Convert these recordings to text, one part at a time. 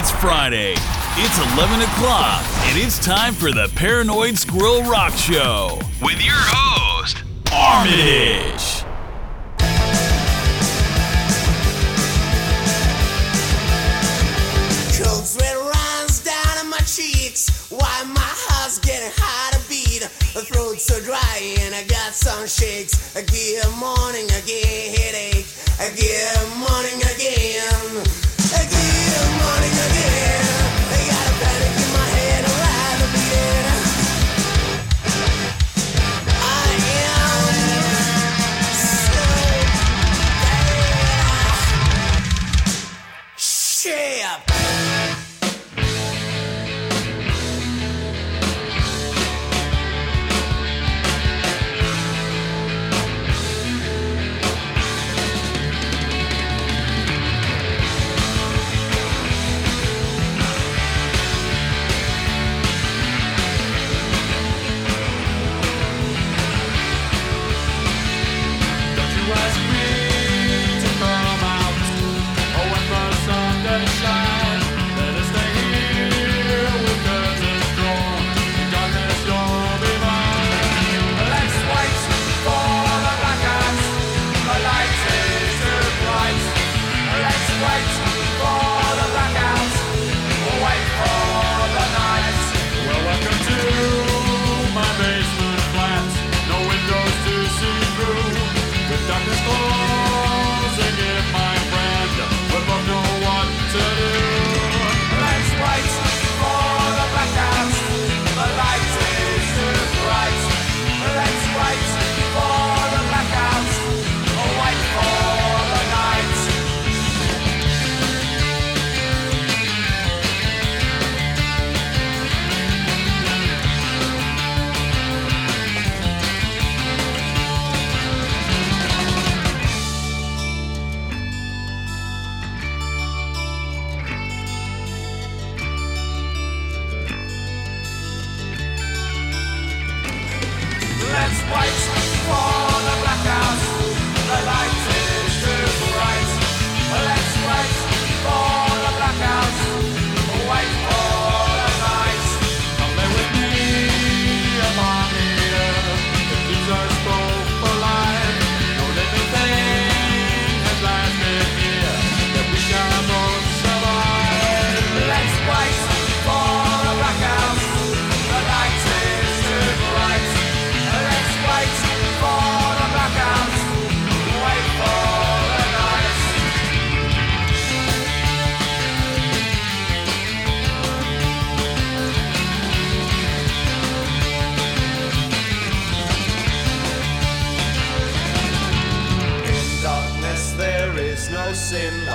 It's Friday. It's 11 o'clock, and it's time for the Paranoid Squirrel Rock Show with your host, Armitage. Cold sweat runs down my cheeks while my heart's getting hard to beat. The throat's so dry and I got some shakes. I get morning again, headache. I get morning again.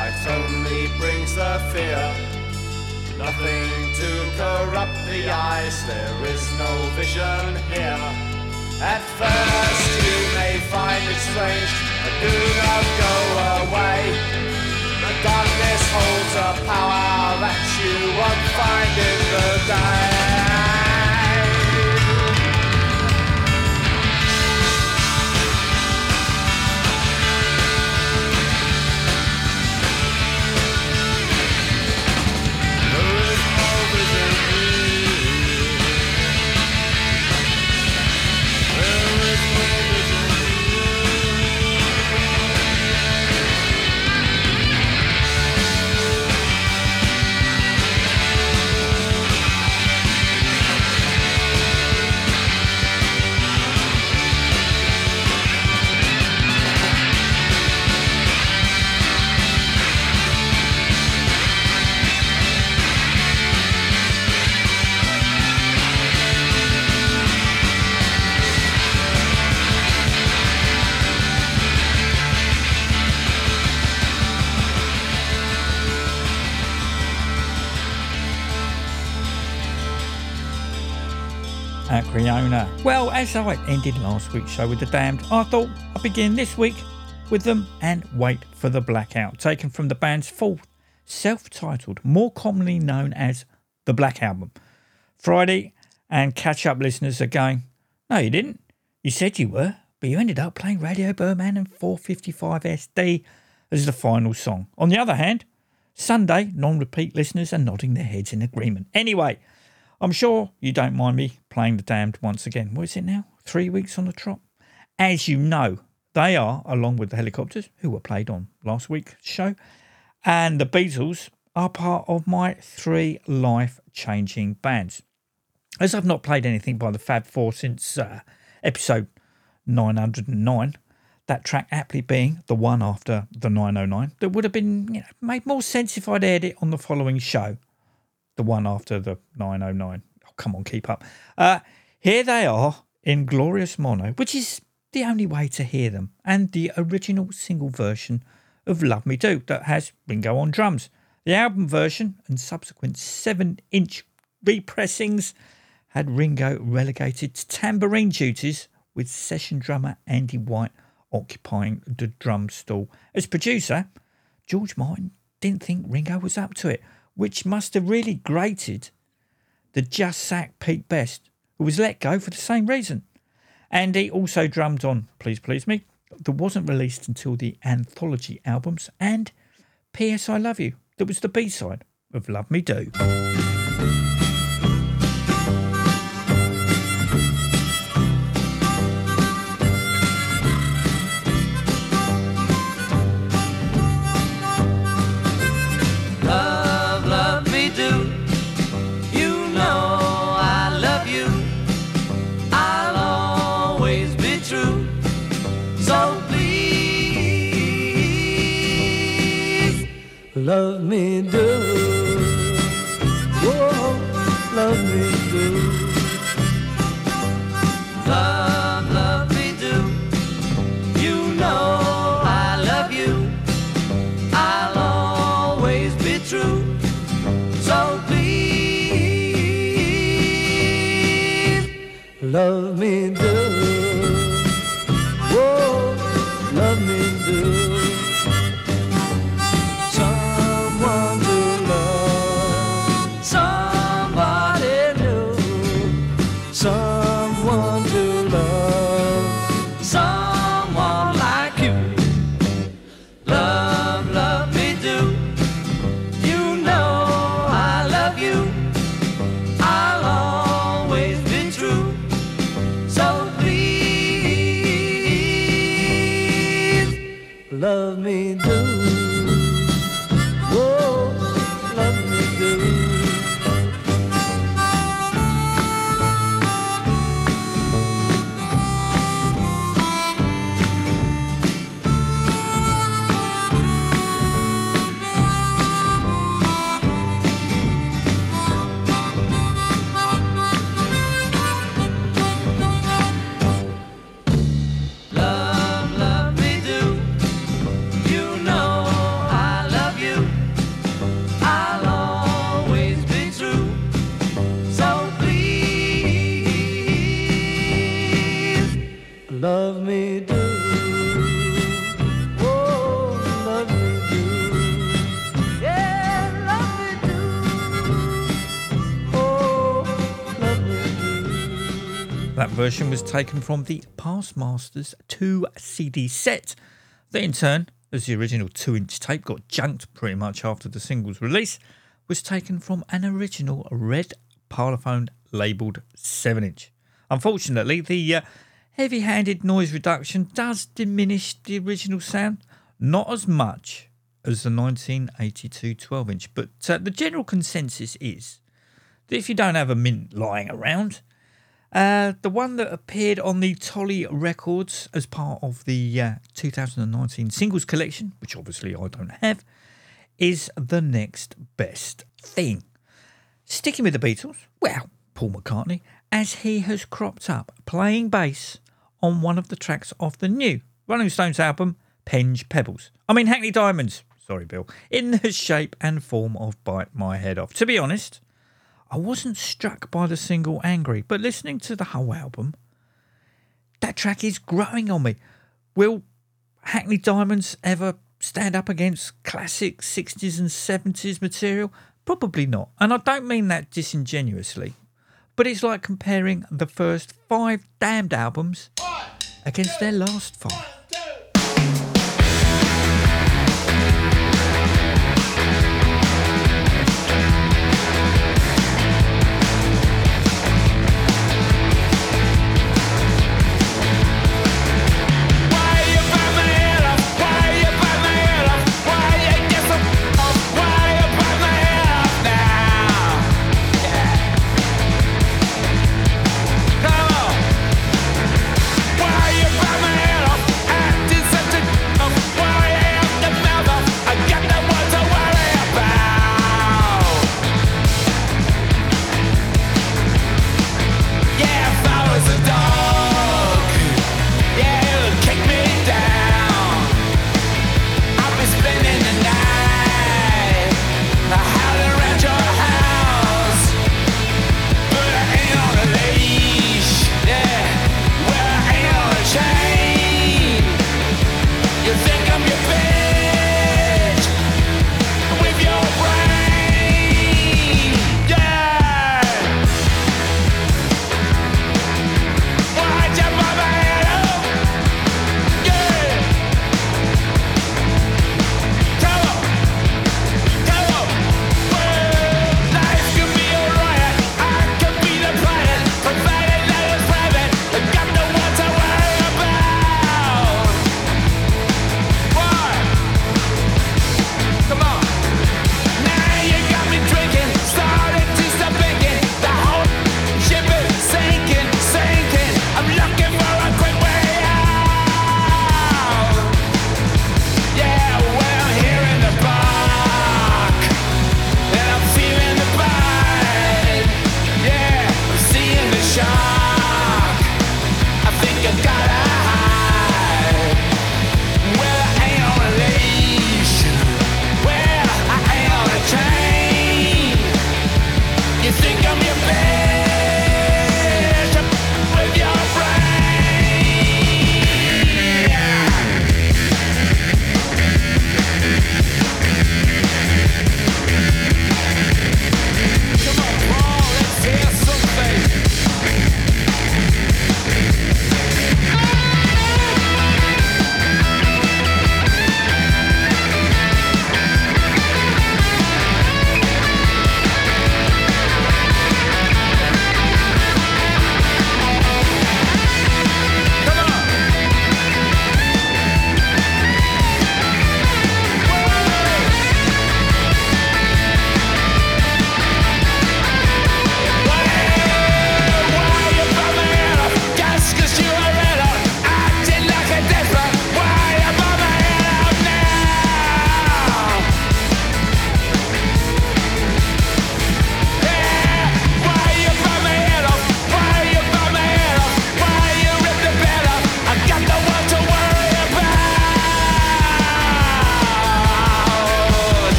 Light only brings the fear. Nothing to corrupt the eyes, there is no vision here. At first you may find it strange, but do not go away. The darkness holds a power that you won't find in the day. Creona. Well, as I ended last week's show with The Damned, I thought I'd begin this week with them and Wait for the Blackout, taken from the band's fourth self titled, more commonly known as The Black Album. Friday and catch up listeners are going, No, you didn't. You said you were, but you ended up playing Radio Birdman and 455 SD as the final song. On the other hand, Sunday non repeat listeners are nodding their heads in agreement. Anyway, I'm sure you don't mind me playing The Damned once again. What is it now? Three weeks on the trot? As you know, they are, along with the Helicopters, who were played on last week's show, and the Beatles are part of my three life changing bands. As I've not played anything by the Fab Four since uh, episode 909, that track aptly being the one after the 909, that would have been you know, made more sense if I'd aired it on the following show, the one after the 909. Come on, keep up. Uh, here they are in glorious mono, which is the only way to hear them, and the original single version of Love Me Do that has Ringo on drums. The album version and subsequent 7 inch repressings had Ringo relegated to tambourine duties with session drummer Andy White occupying the drum stool. As producer, George Martin didn't think Ringo was up to it, which must have really grated the just sacked Pete Best, who was let go for the same reason. Andy also drummed on Please Please Me, that wasn't released until the anthology albums, and P.S. I Love You, that was the B side of Love Me Do. Love me do. Was taken from the Past Masters 2 CD set. That in turn, as the original 2 inch tape got junked pretty much after the single's release, was taken from an original red Parlophone labelled 7 inch. Unfortunately, the uh, heavy handed noise reduction does diminish the original sound, not as much as the 1982 12 inch, but uh, the general consensus is that if you don't have a mint lying around, uh, the one that appeared on the Tolly Records as part of the uh, 2019 singles collection, which obviously I don't have, is the next best thing. Sticking with the Beatles, well, Paul McCartney, as he has cropped up playing bass on one of the tracks of the new Rolling Stones album, Penge Pebbles. I mean, Hackney Diamonds, sorry, Bill, in the shape and form of Bite My Head Off. To be honest, I wasn't struck by the single Angry, but listening to the whole album, that track is growing on me. Will Hackney Diamonds ever stand up against classic 60s and 70s material? Probably not. And I don't mean that disingenuously, but it's like comparing the first five damned albums against their last five.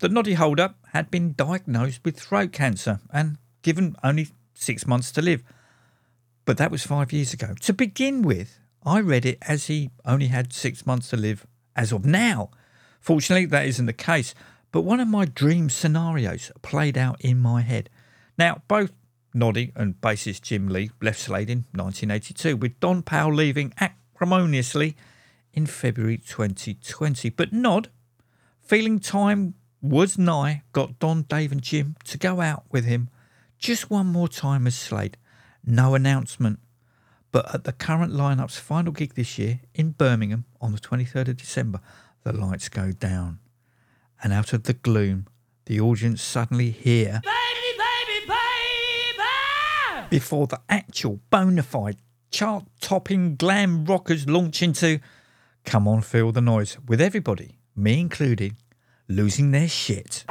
That Noddy Holder had been diagnosed with throat cancer and given only six months to live. But that was five years ago. To begin with, I read it as he only had six months to live as of now. Fortunately, that isn't the case, but one of my dream scenarios played out in my head. Now, both Noddy and bassist Jim Lea left Slade in 1982, with Don Powell leaving acrimoniously in February 2020. But Nod, feeling time was nigh, got Don, Dave, and Jim to go out with him just one more time as Slade. No announcement, but at the current lineup's final gig this year in Birmingham on the 23rd of December, the lights go down. And out of the gloom, the audience suddenly hear Baby, baby, baby! before the actual bona fide chart topping glam rockers launch into Come On Feel the Noise, with everybody, me included, losing their shit.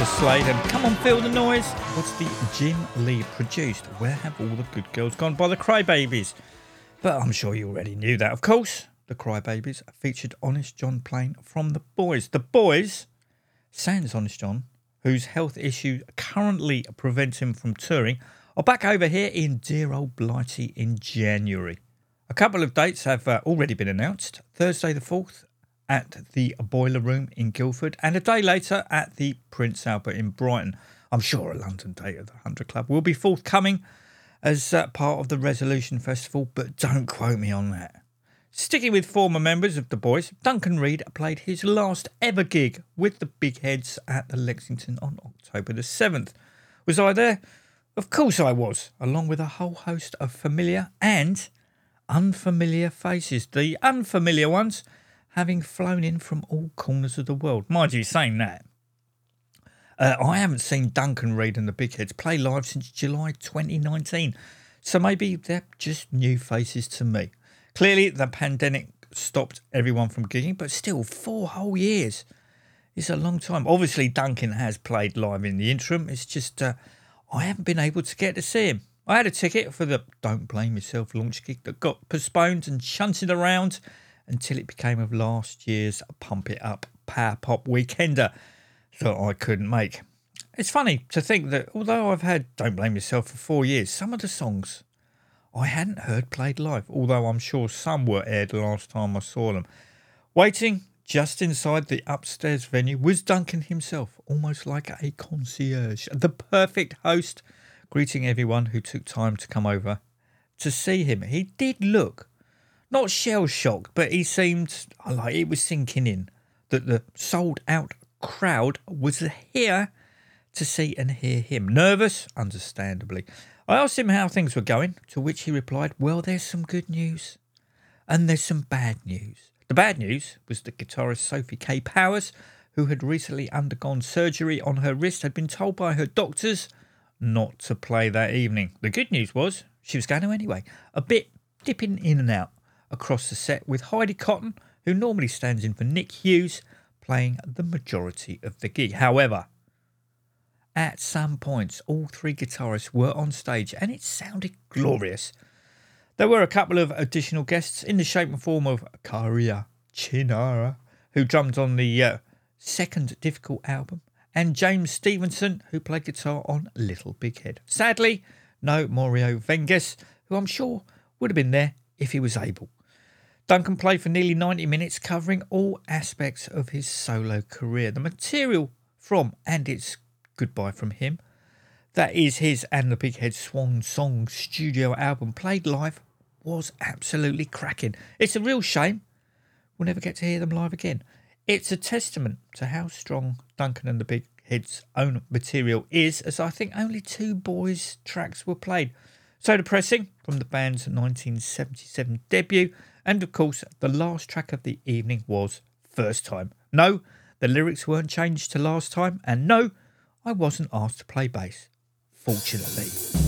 For Slade and Come On Feel the Noise What's the Jim Lea produced Where Have All the Good Girls Gone by the Crybabys. But I'm sure you already knew that, of course. The Crybabys featured Honest John Plain from the boys. The boys, sans Honest John, whose health issue currently prevents him from touring, are back over here in dear old Blighty in January. A couple of dates have uh, already been announced. Thursday the 4th at the Boiler Room in Guildford, and a day later at the Prince Albert in Brighton. I'm sure a London date of the 100 Club will be forthcoming as uh, part of the Resolution Festival, but don't quote me on that. Sticking with former members of the boys, Duncan Reid played his last ever gig with the Bigheads at the Lexington on October the 7th. Was I there? Of course I was, along with a whole host of familiar and unfamiliar faces. The unfamiliar ones having flown in from all corners of the world. Mind you, saying that, uh, I haven't seen Duncan Reid and the Bigheads play live since July 2019, so maybe they're just new faces to me. Clearly, the pandemic stopped everyone from gigging, but still, four whole years is a long time. Obviously, Duncan has played live in the interim. It's just uh, I haven't been able to get to see him. I had a ticket for the Don't Blame Yourself launch gig that got postponed and shunted around until it became of last year's Pump It Up Power Pop Weekender that I couldn't make. It's funny to think that although I've had Don't Blame Yourself for four years, some of the songs I hadn't heard played live, although I'm sure some were aired the last time I saw them. Waiting just inside the upstairs venue was Duncan himself, almost like a concierge, the perfect host, greeting everyone who took time to come over to see him. He did look not shell shocked, but he seemed like it was sinking in that the sold out crowd was here to see and hear him. Nervous, understandably. I asked him how things were going, to which he replied, Well, there's some good news and there's some bad news. The bad news was that guitarist Sophie K. Powers, who had recently undergone surgery on her wrist, had been told by her doctors not to play that evening. The good news was she was going to anyway, a bit dipping in and out across the set with Heidi Cotton, who normally stands in for Nick Hughes, playing the majority of the gig. However, at some points, all three guitarists were on stage and it sounded glorious. There were a couple of additional guests in the shape and form of Karia Chinara, who drummed on the uh, second difficult album, and James Stevenson, who played guitar on Little Big Head. Sadly, no Mauro Venegas, who I'm sure would have been there if he was able. Duncan played for nearly 90 minutes, covering all aspects of his solo career. The material from And It's Goodbye from him, that is his and the Bighead Swan Song studio album, played live, was absolutely cracking. It's a real shame we'll never get to hear them live again. It's a testament to how strong Duncan and the Big Head's own material is, as I think only two boys' tracks were played. Soda Pressing from the band's 1977 debut, and of course, the last track of the evening was First Time. No, the lyrics weren't changed to last time, and no, I wasn't asked to play bass. Fortunately.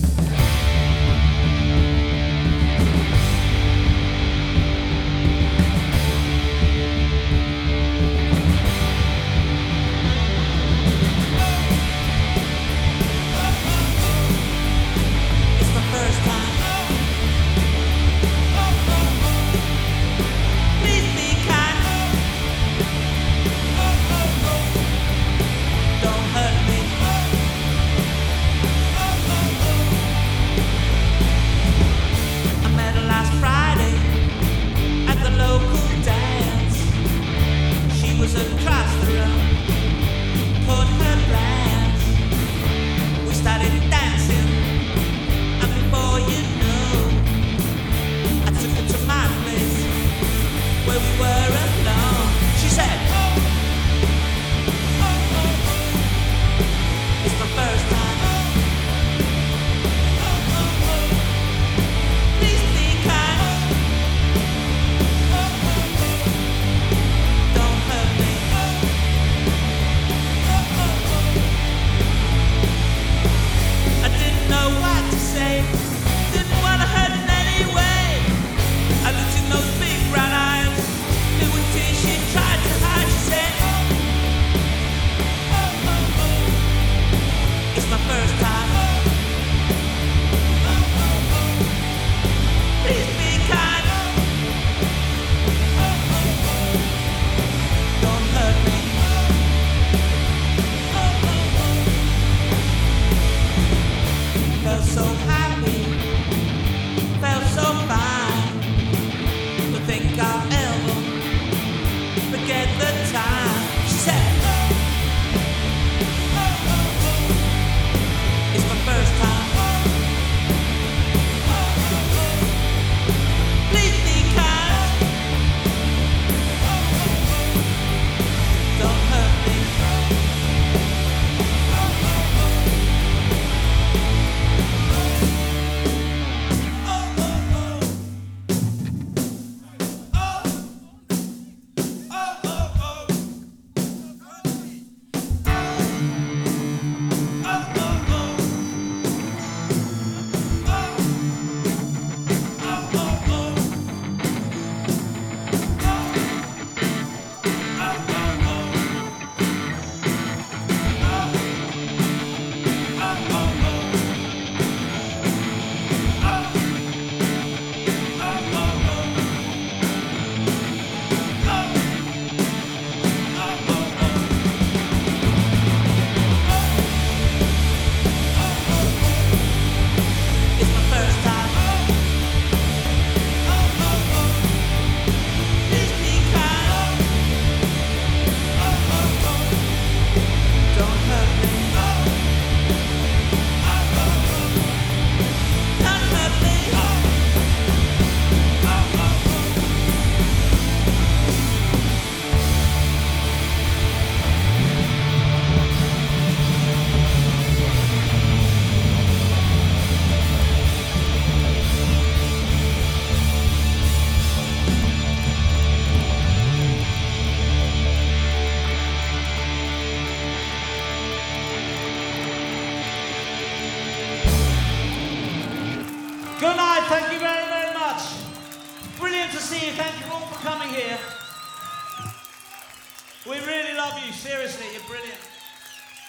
Really love you. Seriously, you're brilliant.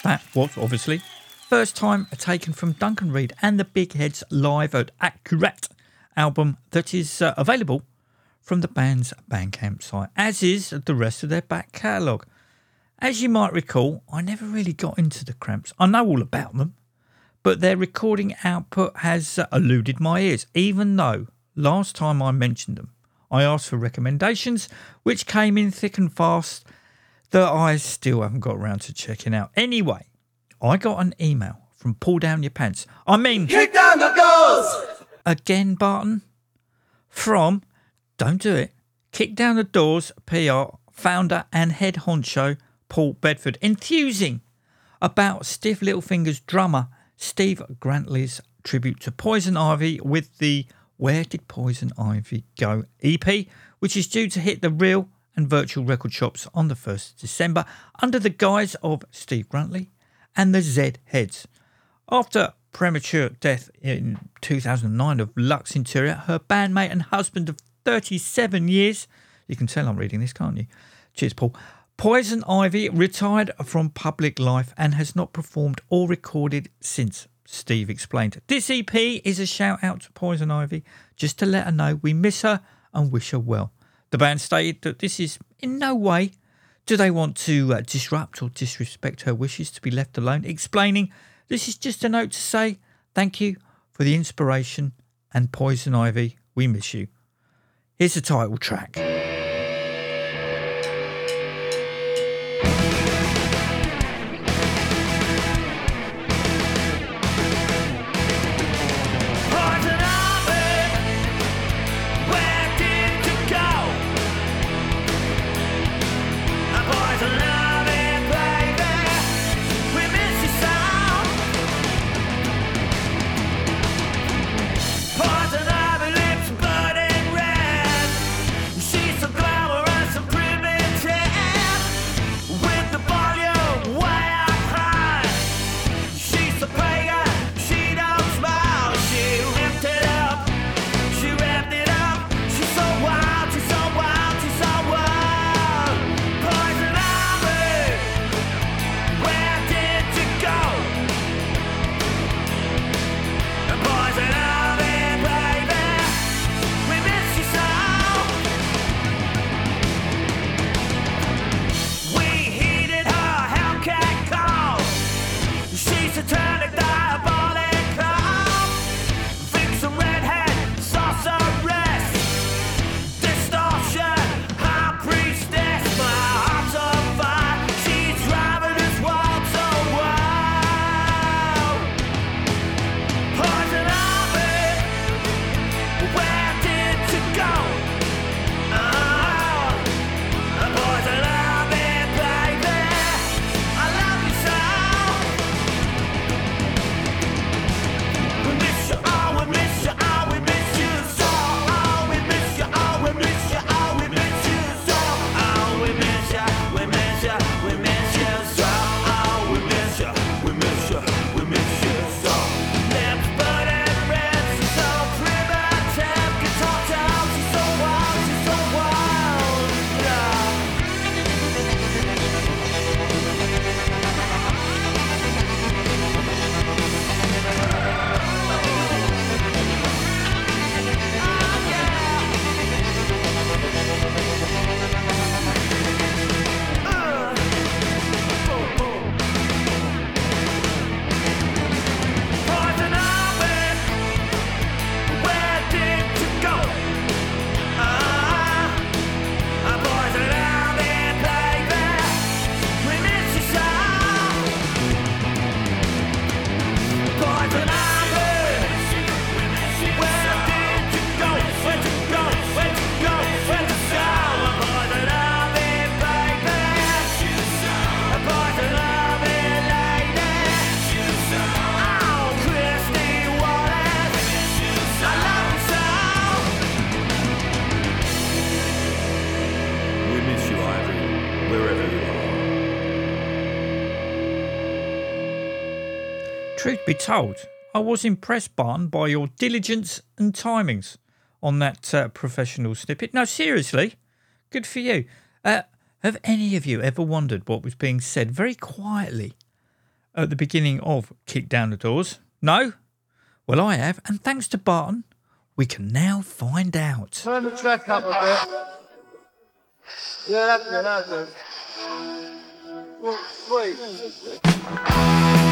That was obviously first time taken from Duncan Reid and the Bigheads live at Akkurat album that is uh, available from the band's Bandcamp site, as is the rest of their back catalogue. As you might recall, I never really got into the Cramps. I know all about them, but their recording output has uh, eluded my ears, even though last time I mentioned them, I asked for recommendations, which came in thick and fast that I still haven't got around to checking out. Anyway, I got an email from Pull Down Your Pants. I mean, Kick down the doors! again, Barton, from, don't do it, Kick Down the Doors PR founder and head honcho Paul Bedford, enthusing about Stiff Little Fingers drummer Steve Grantley's tribute to Poison Ivy with the Where Did Poison Ivy Go EP, which is due to hit the real and virtual record shops on the 1st of December under the guise of Steve Grantley and the Zed Hedz. After premature death in 2009 of Lux Interior, her bandmate and husband of 37 years, you can tell I'm reading this, can't you? Cheers, Paul. Poison Ivy retired from public life and has not performed or recorded since. Steve explained. This EP is a shout out to Poison Ivy just to let her know we miss her and wish her well. The band stated that this is in no way do they want to uh, disrupt or disrespect her wishes to be left alone, explaining this is just a note to say thank you for the inspiration and Poison Ivy, we miss you. Here's the title track. Truth be told, I was impressed, Barton, by your diligence and timings on that uh, professional snippet. No, seriously, good for you. Uh, have any of you ever wondered what was being said very quietly at the beginning of Kick Down the Doors? No? Well, I have, and thanks to Barton, we can now find out. Turn the track up a bit. Yeah, that's it, that's it. Well, wait.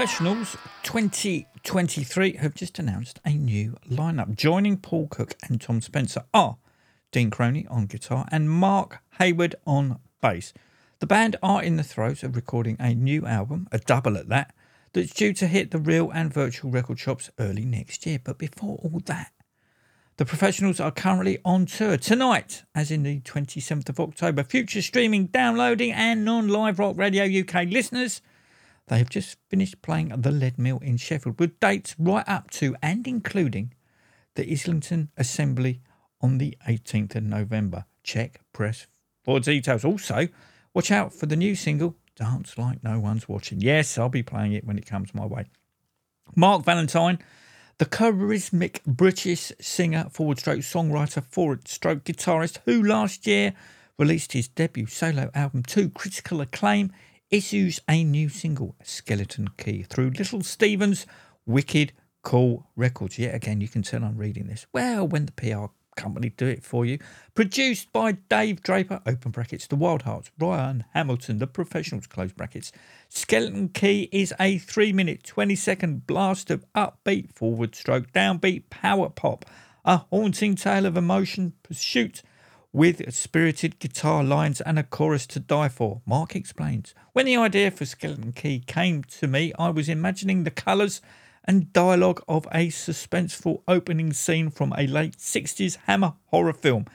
Professionals 2023 have just announced a new lineup. Joining Paul Cook and Tom Spencer are Dean Crony on guitar and Mark Hayward on bass. The band are in the throes of recording a new album, a double at that, that's due to hit the real and virtual record shops early next year. But before all that, the professionals are currently on tour tonight, as in the 27th of October. Future streaming, downloading, and non live rock radio UK listeners they have just finished playing the Leadmill in Sheffield with dates right up to and including the Islington Assembly on the 18th of November. Check press for details. Also, watch out for the new single, Dance Like No One's Watching. Yes, I'll be playing it when it comes my way. Marc Valentine, the charismatic British singer, forward stroke songwriter, forward stroke guitarist, who last year released his debut solo album to critical acclaim, issues a new single, Skeleton Key, through Little Steven's Wicked Cool Records. Yet again, you can tell I'm reading this. Well, when the PR company do it for you. Produced by Dave Draper, open brackets, The Wild Hearts, Ryan Hamilton, The Professionals, close brackets. Skeleton Key is a 3 minute 20 second blast of upbeat, forward stroke, downbeat power pop. A haunting tale of emotion pursuit with spirited guitar lines and a chorus to die for. Marc explains. When the idea for Skeleton Key came to me, I was imagining the colours and dialogue of a suspenseful opening scene from a late 60s Hammer horror film.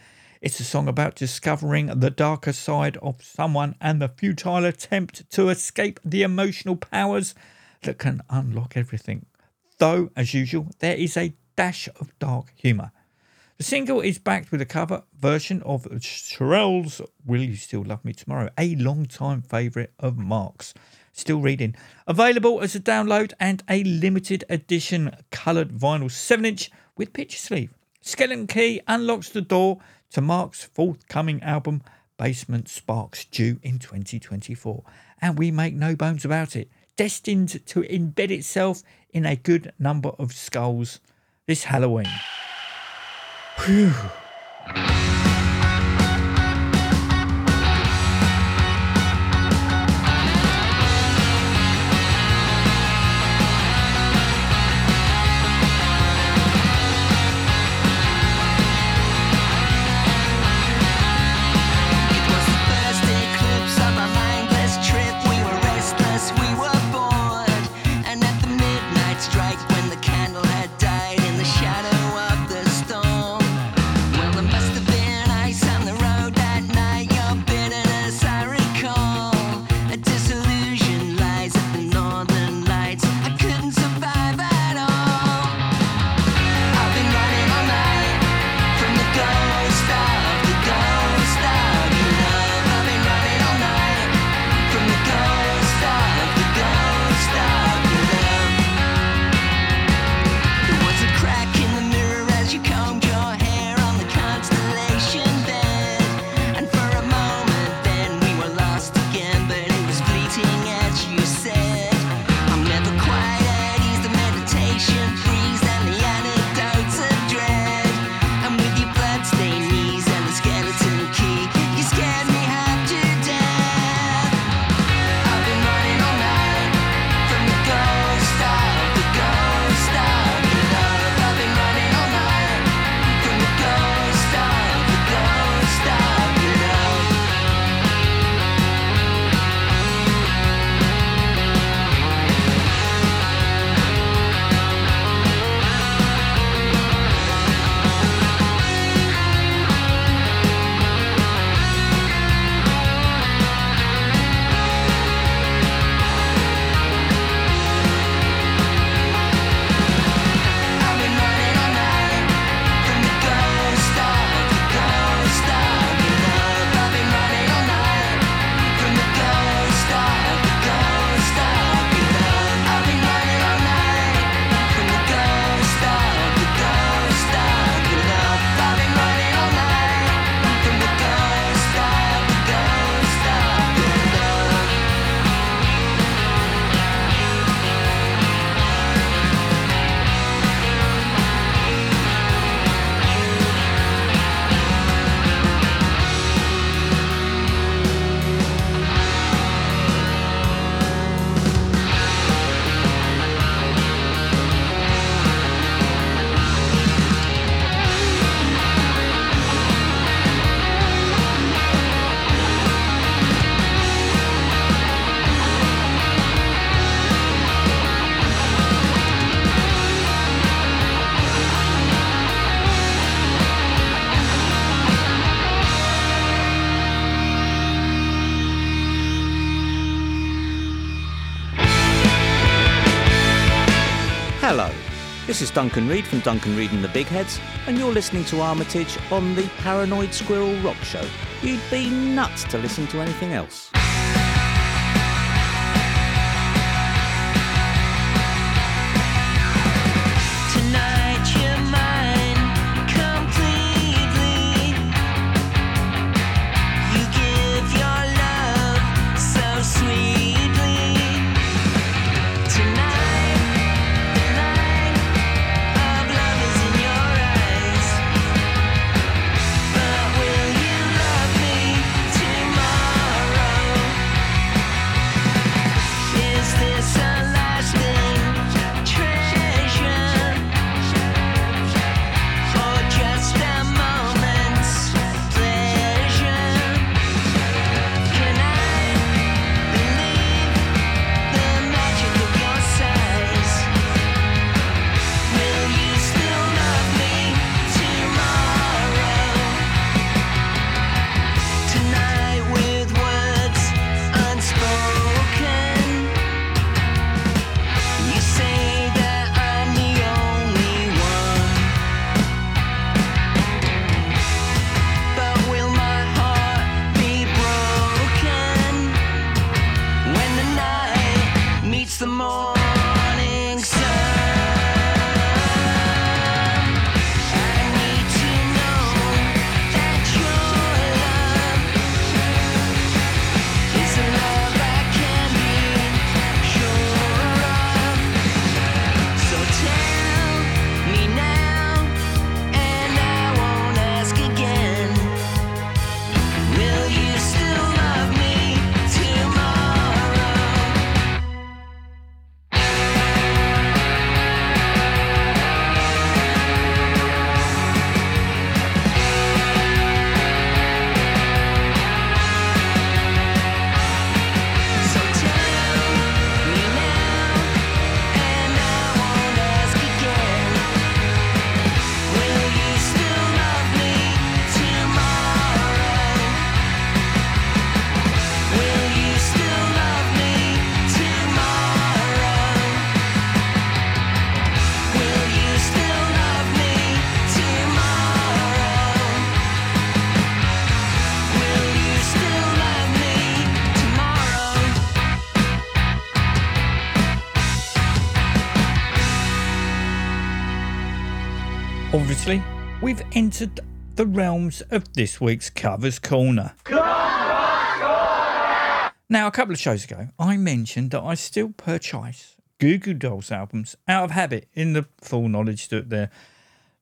It's a song about discovering the darker side of someone and the futile attempt to escape the emotional powers that can unlock everything. Though, as usual, there is a dash of dark humour. The single is backed with a cover version of Shirelles' Will You Still Love Me Tomorrow, a long-time favourite of Marc's. Still reading. Available as a download and a limited edition coloured vinyl 7 inch with picture sleeve. Skeleton Key unlocks the door to Marc's forthcoming album, Basement Sparks, due in 2024. And we make no bones about it, destined to embed itself in a good number of skulls this Halloween. Whew. This is Duncan Reid from Duncan Reid and the Bigheads, and you're listening to Armitage on the Paranoid Squirrel Rock Show. You'd be nuts to listen to anything else. We've entered the realms of this week's Covers Corner. Now, a couple of shows ago, I mentioned that I still purchase Goo Goo Dolls albums out of habit in the full knowledge that they're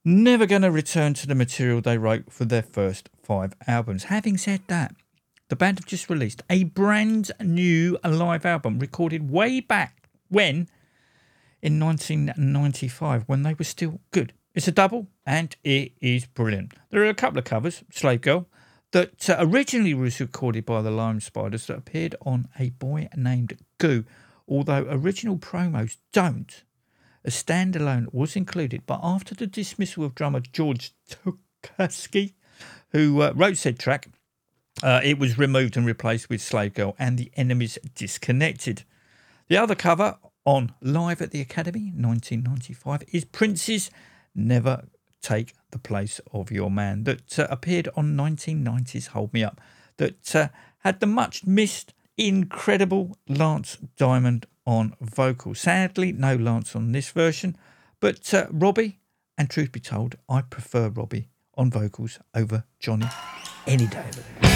never going to return to the material they wrote for their first five albums. Having said that, the band have just released a brand new live album recorded way back when in 1995 when they were still good. It's a double and it is brilliant. There are a couple of covers, Slave Girl, that uh, originally was recorded by the Lime Spiders that appeared on A Boy Named Goo, although original promos don't. A standalone was included, but after the dismissal of drummer George Tutuska, who uh, wrote said track, uh, it was removed and replaced with Slave Girl and the Enemies Disconnected. The other cover on Live at the Academy 1995 is Prince's Never Take the Place of Your Man that uh, appeared on 1990's Hold Me Up that uh, had the much missed incredible Lance Diamond on vocals. Sadly, no Lance on this version, but uh, Robbie, and truth be told, I prefer Robbie on vocals over Johnny any day of the day.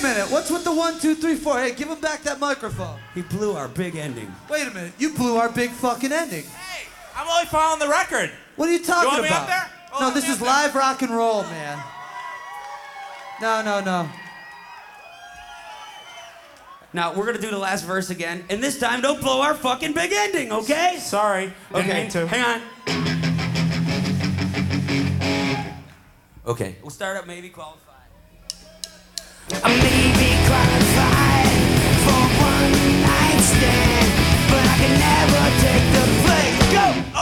What's with the one, two, three, four? Hey, give him back that microphone. He blew our big ending. Wait a minute. You blew our big fucking ending. Hey, I'm only following the record. What are you talking want me about? up there? Oh, no, this is up there. live rock and roll, man. No, no, no. Now we're gonna do the last verse again, and this time don't blow our fucking big ending, okay? Sorry. Okay. mean. Hang on. Okay. We'll start up maybe qualified.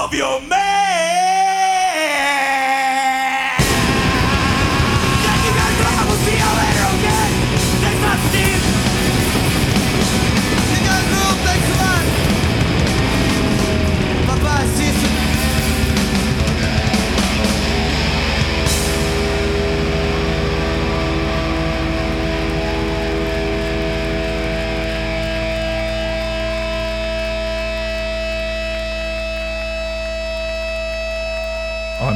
Of your man.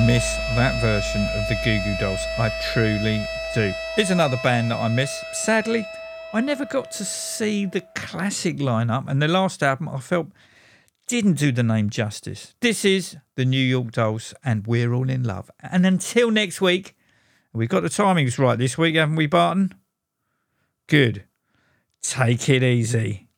Miss that version of the Goo Goo Dolls. I truly do. Here's another band that I miss. Sadly, I never got to see the classic lineup, and the last album I felt didn't do the name justice. This is the New York Dolls, and we're all in love. And until next week, we've got the timings right this week, haven't we, Barton? Good. Take it easy.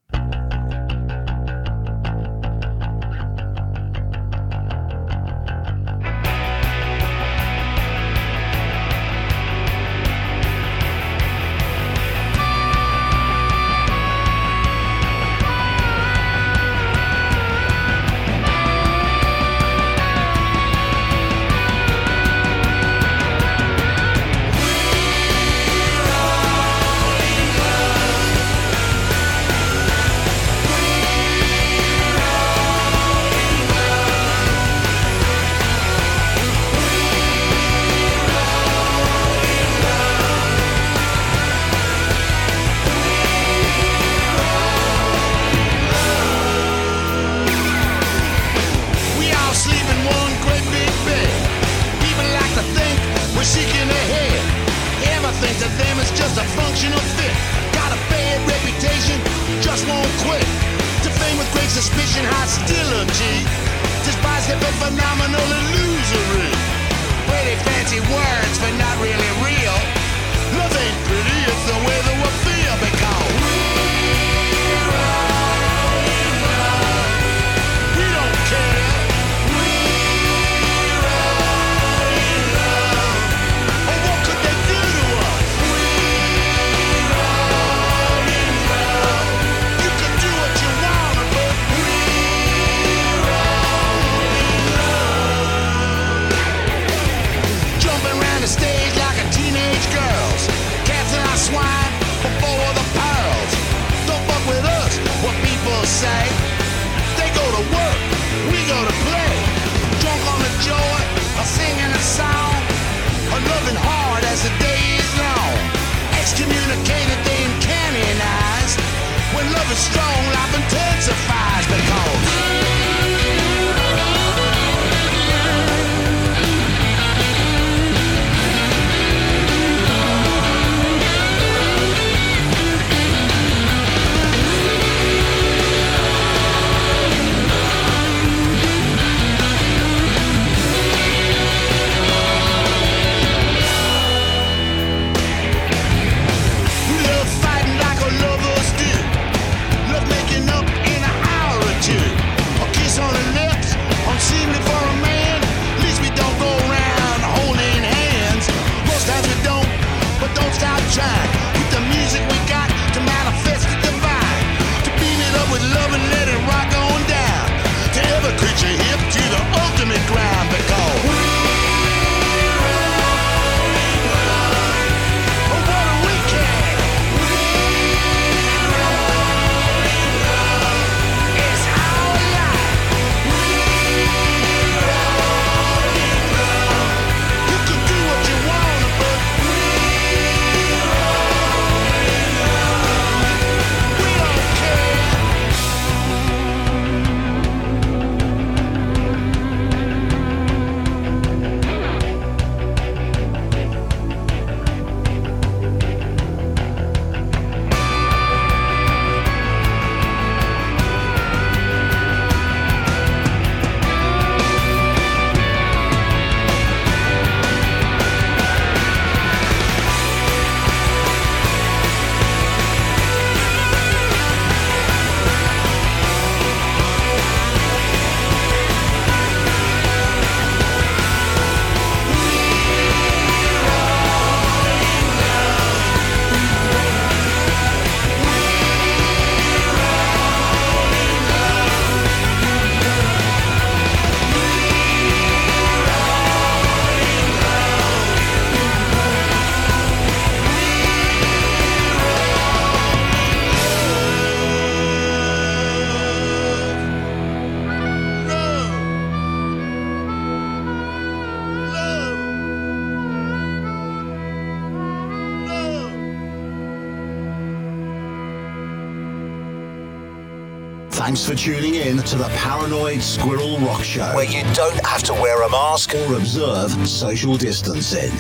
For tuning in to the Paranoid Squirrel Rock Show, where you don't have to wear a mask or observe social distancing.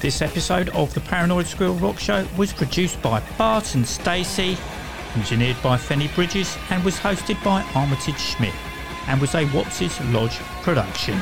This episode of the Paranoid Squirrel Rock Show was produced by Bart and Stacey, engineered by Fenny Bridges, and was hosted by Armitage Schmidt, and was a Watts' Lodge production.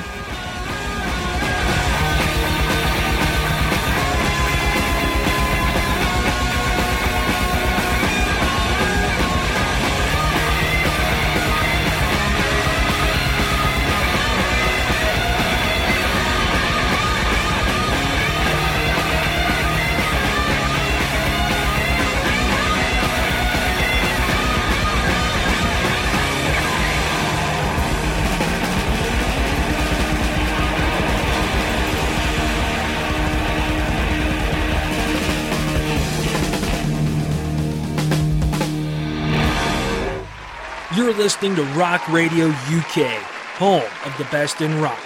Listening to Rock Radio UK, home of the best in rock.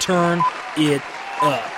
Turn it up.